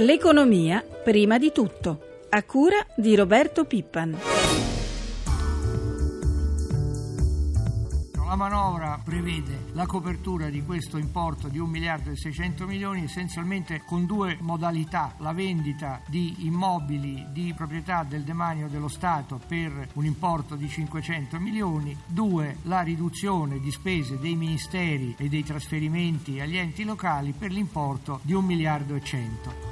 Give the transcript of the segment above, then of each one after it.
L'economia prima di tutto, a cura di Roberto Pippan. La manovra prevede la copertura di questo importo di 1 miliardo e 600 milioni essenzialmente con due modalità, la vendita di immobili di proprietà del demanio dello Stato per un importo di 500 milioni, due la riduzione di spese dei ministeri e dei trasferimenti agli enti locali per l'importo di 1 miliardo e 100.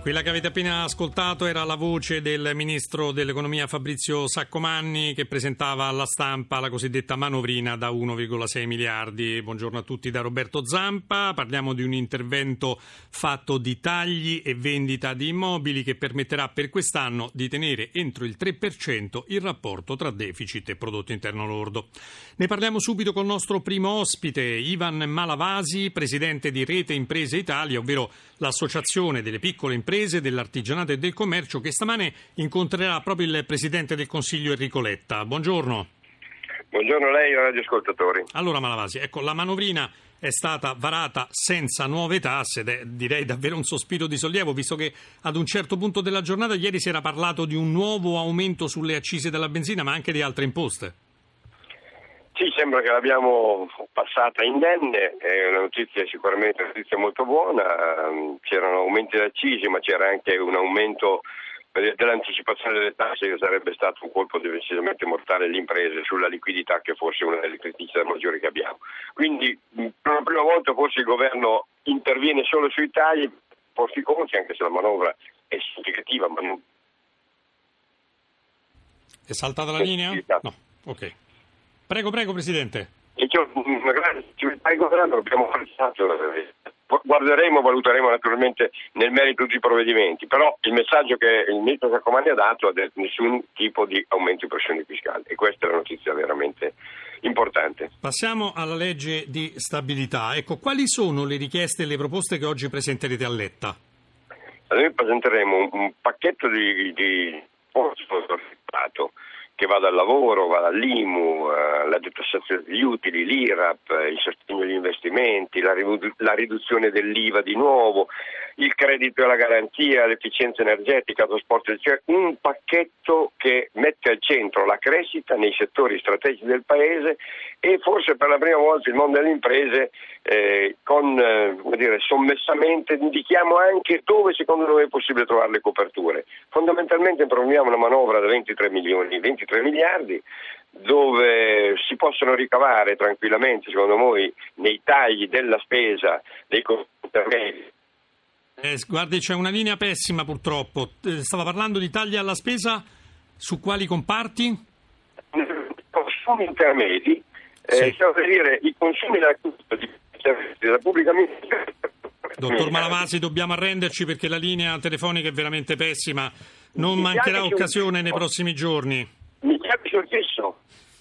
Quella che avete appena ascoltato era la voce del ministro dell'economia Fabrizio Saccomanni che presentava alla stampa la cosiddetta manovrina da 1,6 miliardi. Buongiorno a tutti da Roberto Zampa. Parliamo di un intervento fatto di tagli e vendita di immobili che permetterà per quest'anno di tenere entro il 3% il rapporto tra deficit e prodotto interno lordo. Ne parliamo subito col nostro primo ospite, Ivan Malavasi, presidente di Rete Imprese Italia, ovvero l'associazione delle piccole imprese imprese, dell'artigianato e del commercio che stamane incontrerà proprio il Presidente del Consiglio Enrico Letta. Buongiorno. Buongiorno a lei e ai radioascoltatori. Allora Malavasi, ecco la manovrina è stata varata senza nuove tasse ed è direi davvero un sospiro di sollievo visto che ad un certo punto della giornata ieri si era parlato di un nuovo aumento sulle accise della benzina ma anche di altre imposte. Sì, sembra che l'abbiamo passata indenne, è una notizia sicuramente una notizia molto buona, ehm, c'erano aumenti di accisi ma c'era anche un aumento dell'anticipazione delle tasse che sarebbe stato un colpo decisamente mortale alle imprese sulla liquidità che forse è una delle criticità maggiori che abbiamo. Quindi per la prima volta forse il governo interviene solo sui tagli, posti conti anche se la manovra è significativa ma non... È saltata la linea? No, ok. Prego, prego, Presidente. E che una grande civiltà del governo abbiamo pensato, guarderemo, valuteremo naturalmente nel merito tutti i provvedimenti, però il messaggio che il ministro Saccomani ha dato è nessun tipo di aumento di pressione fiscale e questa è la notizia veramente importante. Passiamo alla legge di stabilità. Ecco, quali sono le richieste e le proposte che oggi presenterete a Letta? Noi presenteremo un, un pacchetto di, di che va dal lavoro, va dall'IMU, eh, la detassazione degli utili, l'IRAP, eh, il sostegno agli investimenti, la, ridu- la, riduzione dell'IVA di nuovo, il credito e la garanzia, l'efficienza energetica, il trasporto, cioè un pacchetto che mette al centro la crescita nei settori strategici del Paese e forse per la prima volta il mondo delle imprese eh, con, eh, dire, sommessamente indichiamo anche dove secondo noi è possibile trovare le coperture. Fondamentalmente promuoviamo una manovra da 23 milioni, 23 miliardi dove si possono ricavare tranquillamente, secondo noi, nei tagli della spesa dei intermedi. Eh, guardi, c'è una linea pessima purtroppo. Eh, stava parlando di tagli alla spesa su quali comparti? Consumi intermedi, eh, sì. cioè dire i consumi della pubblica amministrazione. Dottor Malavasi, dobbiamo arrenderci perché la linea telefonica è veramente pessima. Non mancherà occasione nei prossimi giorni. Mi chiami stesso.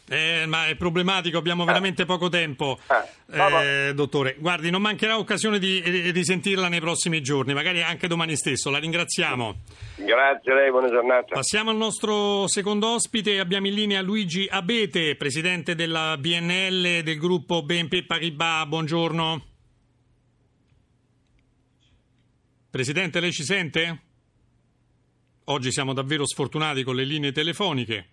Eh, ma è problematico, abbiamo ah. veramente poco tempo, ah, eh, dottore. Guardi, non mancherà occasione di risentirla nei prossimi giorni, magari anche domani stesso. La ringraziamo. Grazie a lei, buona giornata. Passiamo al nostro secondo ospite. Abbiamo in linea Luigi Abete, presidente della BNL del gruppo BNP Paribas. Buongiorno. Presidente, lei ci sente? Oggi siamo davvero sfortunati con le linee telefoniche.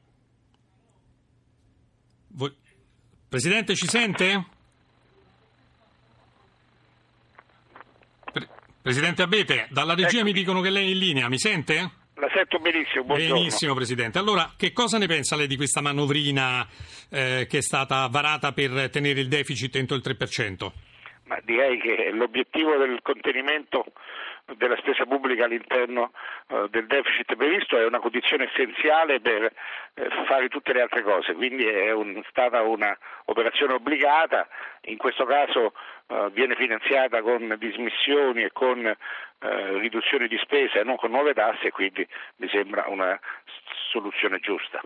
Presidente, ci sente? Pre- Presidente Abete, dalla regia ecco. mi dicono che lei è in linea, mi sente? La sento benissimo, buongiorno. Benissimo, Presidente. Allora, che cosa ne pensa lei di questa manovrina eh, che è stata varata per tenere il deficit entro il 3%? Ma direi che l'obiettivo del contenimento della spesa pubblica all'interno eh, del deficit previsto è una condizione essenziale per eh, fare tutte le altre cose, quindi è un, stata un'operazione obbligata, in questo caso eh, viene finanziata con dismissioni e con riduzioni di spesa e non con nuove tasse, quindi mi sembra una soluzione giusta.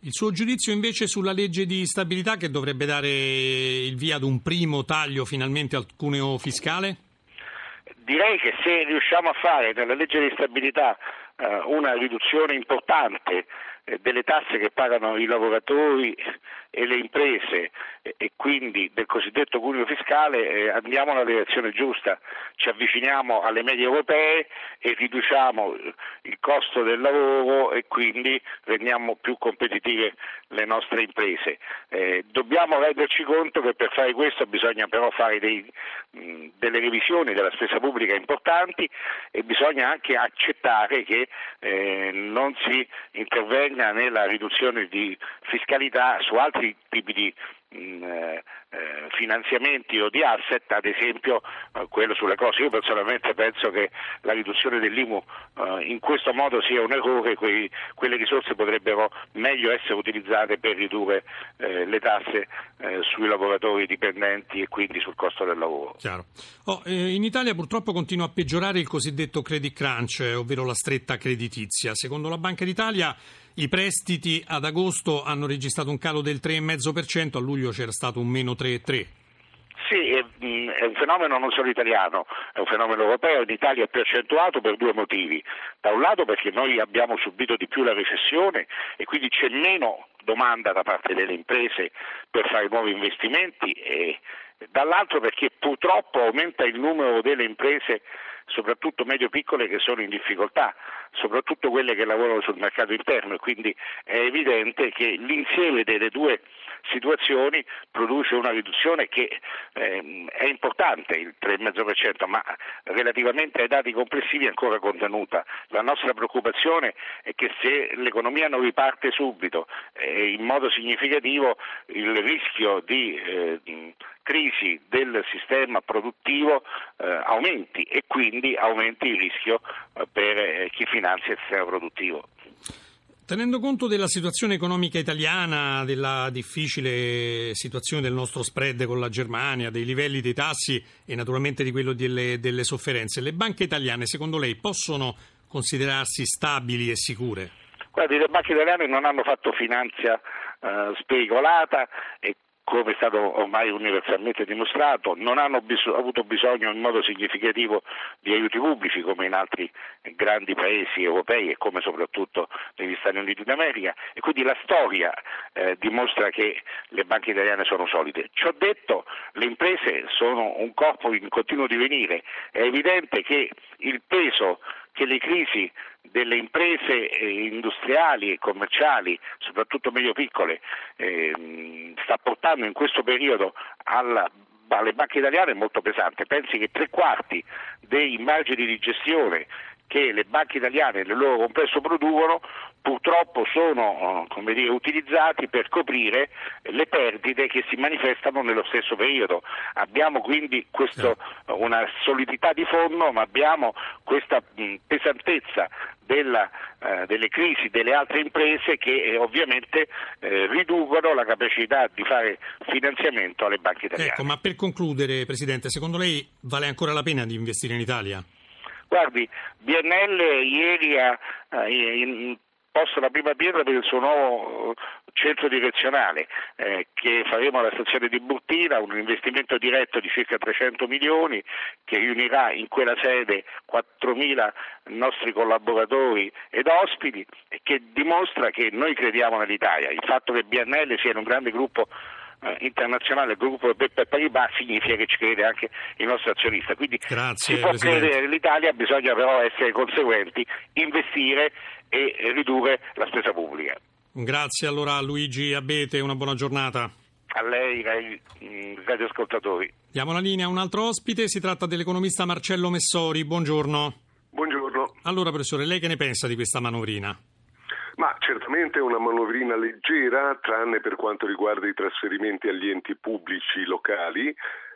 Il suo giudizio invece sulla legge di stabilità che dovrebbe dare il via ad un primo taglio finalmente al cuneo fiscale? direi che se riusciamo a fare nella legge di stabilità eh, una riduzione importante eh, delle tasse che pagano i lavoratori e le imprese e quindi del cosiddetto cuneo fiscale eh, andiamo nella direzione giusta, ci avviciniamo alle medie europee e riduciamo il costo del lavoro e quindi rendiamo più competitive le nostre imprese. Eh, dobbiamo renderci conto che per fare questo bisogna però fare dei, delle revisioni della spesa pubblica importanti e bisogna anche accettare che eh, non si intervenga nella riduzione di fiscalità su altri tipi di mh, eh, eh, finanziamenti o di asset, ad esempio eh, quello sulle cose. Io personalmente penso che la riduzione dell'IMU eh, in questo modo sia un errore, quei, quelle risorse potrebbero meglio essere utilizzate per ridurre eh, le tasse eh, sui lavoratori dipendenti e quindi sul costo del lavoro. Oh, in Italia purtroppo continua a peggiorare il cosiddetto credit crunch, ovvero la stretta creditizia. Secondo la Banca d'Italia i prestiti ad agosto hanno registrato un calo del 3,5%, a luglio c'era stato un meno 3,3%. Sì, è, è, un fenomeno non solo italiano, è un fenomeno europeo, in Italia è più accentuato per due motivi. Da un lato perché noi abbiamo subito di più la recessione e quindi c'è meno domanda da parte delle imprese per fare nuovi investimenti e dall'altro perché purtroppo aumenta il numero delle imprese soprattutto medio-piccole che sono in difficoltà, soprattutto quelle che lavorano sul mercato interno. E quindi è evidente che l'insieme delle due situazioni produce una riduzione che ehm, è importante, il 3,5%, ma relativamente ai dati complessivi è ancora contenuta. La nostra preoccupazione è che se l'economia non riparte subito eh, in modo significativo il rischio di eh, crisi del sistema produttivo eh, aumenti e quindi aumenti il rischio eh, per eh, chi finanzia il sistema produttivo. Tenendo conto della situazione economica italiana, della difficile situazione del nostro spread con la Germania, dei livelli dei tassi e naturalmente di quello delle, delle sofferenze, le banche italiane secondo lei possono considerarsi stabili e sicure? Guardi, le banche italiane non hanno fatto finanza eh, spericolata e come è stato ormai universalmente dimostrato, non hanno bis- avuto bisogno in modo significativo di aiuti pubblici come in altri grandi paesi europei e come soprattutto negli Stati Uniti d'America e quindi la storia eh, dimostra che le banche italiane sono solide. Ciò detto, le imprese sono un corpo in continuo divenire, è evidente che il peso che le crisi delle imprese eh, industriali e commerciali, soprattutto medio-piccole, eh, sta portando in questo periodo alla alle banche italiane è molto pesante. Pensi che tre quarti dei margini di gestione che le banche italiane nel loro complesso producono purtroppo sono eh, dire, utilizzati per coprire le perdite che si manifestano nello stesso periodo. Abbiamo quindi questo, una solidità di fondo, ma abbiamo questa pesantezza della, eh, delle crisi delle altre imprese che eh, ovviamente eh, riducono la capacità di fare finanziamento alle banche italiane. Ecco, ma per concludere, Presidente, secondo lei vale ancora la pena di investire in Italia? Guardi, BNL ieri ha, in, posto la prima pietra per il suo nuovo centro direzionale eh, che faremo alla stazione di Burtina, un investimento diretto di circa 300 milioni che riunirà in quella sede 4.000 nostri collaboratori ed ospiti e che dimostra che noi crediamo nell'Italia. Il fatto che BNL sia un grande gruppo eh, internazionale, il gruppo Beppe Paribas, significa che ci crede anche il nostro azionista. Quindi Grazie, si può Presidente. credere nell'Italia, bisogna però essere conseguenti, investire e ridurre la spesa pubblica. Grazie allora a Luigi Abete, una buona giornata. A lei, ai radioascoltatori. Diamo la linea a un altro ospite, si tratta dell'economista Marcello Messori. Buongiorno. Buongiorno. Allora, professore, lei che ne pensa di questa manovrina? Certamente una manovrina leggera, tranne per quanto riguarda i trasferimenti agli enti pubblici locali,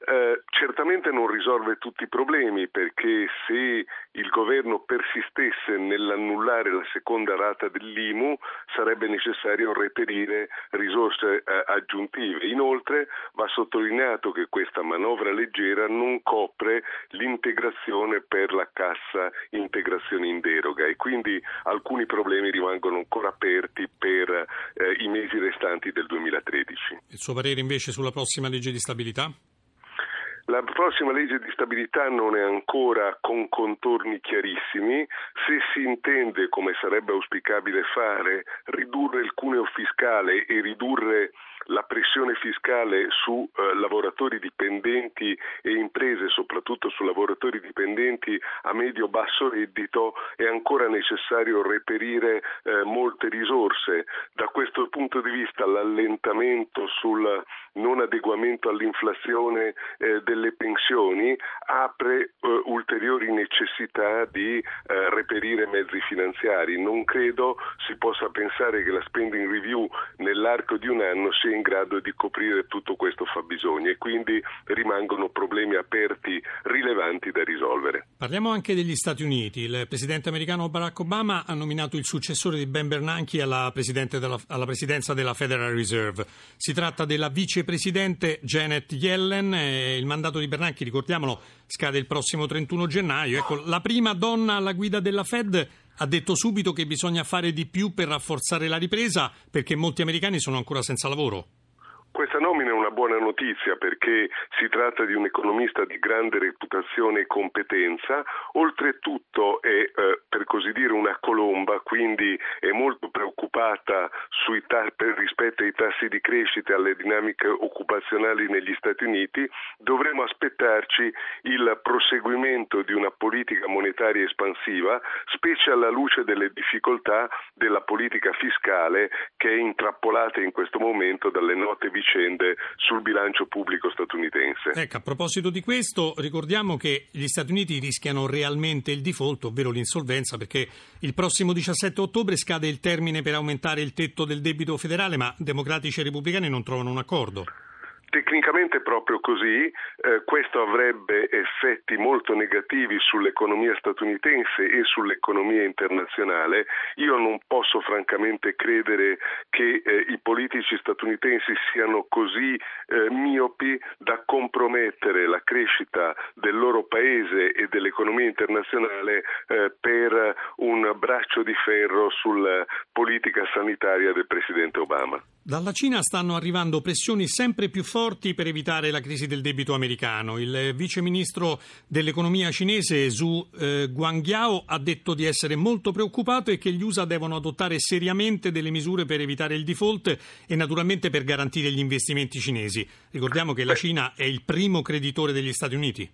eh, certamente non risolve tutti i problemi perché se il governo persistesse nell'annullare la seconda rata dell'IMU sarebbe necessario reperire risorse eh, aggiuntive. Inoltre va sottolineato che questa manovra leggera non copre l'integrazione per la cassa integrazione in deroga e quindi alcuni problemi rimangono ancora aperti per eh, i mesi restanti del 2013. Il suo parere invece sulla prossima legge di stabilità? La prossima legge di stabilità non è ancora con contorni chiarissimi. Se si intende, come sarebbe auspicabile fare, ridurre il cuneo fiscale e ridurre la pressione fiscale su eh, lavoratori dipendenti e imprese, soprattutto su lavoratori dipendenti a medio-basso reddito, è ancora necessario reperire eh, molte risorse. Da questo punto di vista l'allentamento sul non adeguamento all'inflazione eh, delle pensioni apre eh, ulteriori necessità di eh, reperire mezzi finanziari. Non credo si possa pensare che la spending review nell'arco di un anno sia in grado di coprire tutto questo fabbisogno e quindi rimangono problemi aperti rilevanti da risolvere. Parliamo anche degli Stati Uniti. Il presidente americano Barack Obama ha nominato il successore di Ben Bernanke alla, della, alla presidenza della Federal Reserve. Si tratta della vicepresidente Janet Yellen. Il mandato di Bernanke, ricordiamolo, scade il prossimo 31 gennaio. Ecco, la prima donna alla guida della Fed ha detto subito che bisogna fare di più per rafforzare la ripresa perché molti americani sono ancora senza lavoro. Questa nomina è una buona notizia perché si tratta di un economista di grande reputazione e competenza, oltretutto è eh, per così dire una colomba, quindi è molto preoccupata ta- rispetto ai tassi di crescita e alle dinamiche occupazionali negli Stati Uniti, dovremo aspettarci il proseguimento di una politica monetaria espansiva, specie alla luce delle difficoltà della politica fiscale che è intrappolata in questo momento dalle note vicende vicende sul bilancio pubblico statunitense. Ecco, a proposito di questo, ricordiamo che gli Stati Uniti rischiano realmente il default, ovvero l'insolvenza, perché il prossimo 17 ottobre scade il termine per aumentare il tetto del debito federale, ma democratici e repubblicani non trovano un accordo. Tecnicamente proprio così, eh, questo avrebbe effetti molto negativi sull'economia statunitense e sull'economia internazionale. Io non posso francamente credere che eh, i politici statunitensi siano così eh, miopi da compromettere la crescita del loro paese e dell'economia internazionale eh, per un braccio di ferro sulla politica sanitaria del Presidente Obama. Dalla Cina stanno arrivando pressioni sempre più forti per evitare la crisi del debito americano. Il vice ministro dell'economia cinese Zhu eh, Guangqiao ha detto di essere molto preoccupato e che gli USA devono adottare seriamente delle misure per evitare il default e naturalmente per garantire gli investimenti cinesi. Ricordiamo che la Cina è il primo creditore degli Stati Uniti.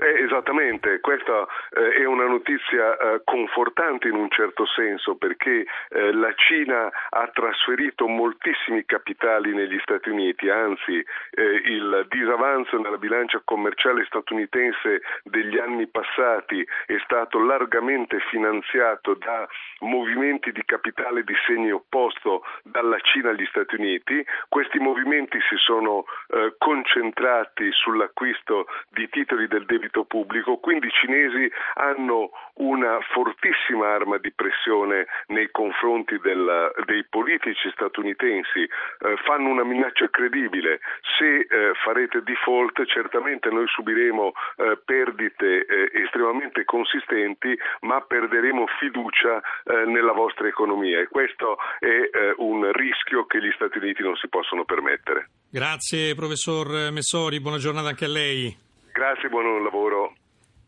Eh, esattamente, questa eh, è una notizia eh, confortante in un certo senso perché eh, la Cina ha trasferito moltissimi capitali negli Stati Uniti, anzi eh, il disavanzo nella bilancia commerciale statunitense degli anni passati è stato largamente finanziato da movimenti di capitale di segno opposto dalla Cina agli Stati Uniti. Questi movimenti si sono eh, concentrati sull'acquisto di titoli del debito debito pubblico, quindi i cinesi hanno una fortissima arma di pressione nei confronti del, dei politici statunitensi, eh, fanno una minaccia credibile, se eh, farete default certamente noi subiremo eh, perdite eh, estremamente consistenti, ma perderemo fiducia eh, nella vostra economia. E questo è eh, un rischio che gli Stati Uniti non si possono permettere. Grazie professor Messori, buona giornata anche a lei. Grazie, buon lavoro.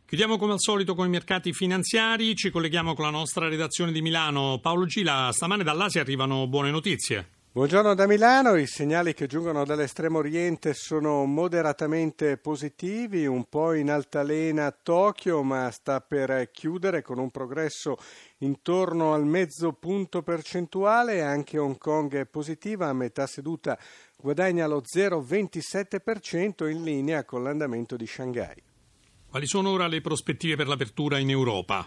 Chiudiamo come al solito con i mercati finanziari, ci colleghiamo con la nostra redazione di Milano. Paolo Gila, stamane dall'Asia arrivano buone notizie. Buongiorno da Milano, i segnali che giungono dall'estremo oriente sono moderatamente positivi, un po' in altalena Tokyo, ma sta per chiudere con un progresso intorno al mezzo punto percentuale, anche Hong Kong è positiva, a metà seduta guadagna lo 0,27% in linea con l'andamento di Shanghai. Quali sono ora le prospettive per l'apertura in Europa?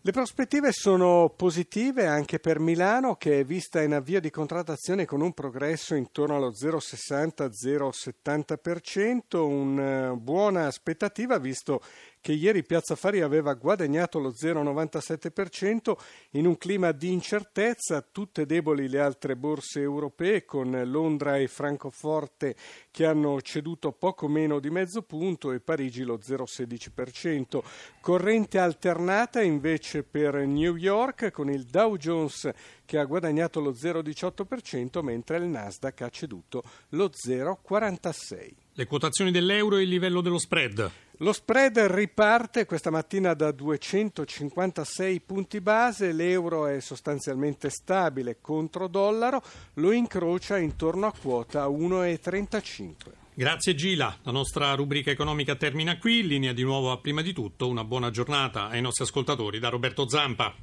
Le prospettive sono positive anche per Milano che è vista in avvio di contrattazione con un progresso intorno allo 0,60-0,70%, una buona aspettativa visto che ieri Piazza Fari aveva guadagnato lo 0,97% in un clima di incertezza, tutte deboli le altre borse europee con Londra e Francoforte che hanno ceduto poco meno di mezzo punto e Parigi lo 0,16%. Corrente alternata invece per New York con il Dow Jones che ha guadagnato lo 0,18% mentre il Nasdaq ha ceduto lo 0,46%. Le quotazioni dell'euro e il livello dello spread. Lo spread riparte questa mattina da 256 punti base, l'euro è sostanzialmente stabile contro dollaro, lo incrocia intorno a quota 1,35. Grazie Gila, la nostra rubrica economica termina qui, linea di nuovo a prima di tutto, una buona giornata ai nostri ascoltatori da Roberto Zampa.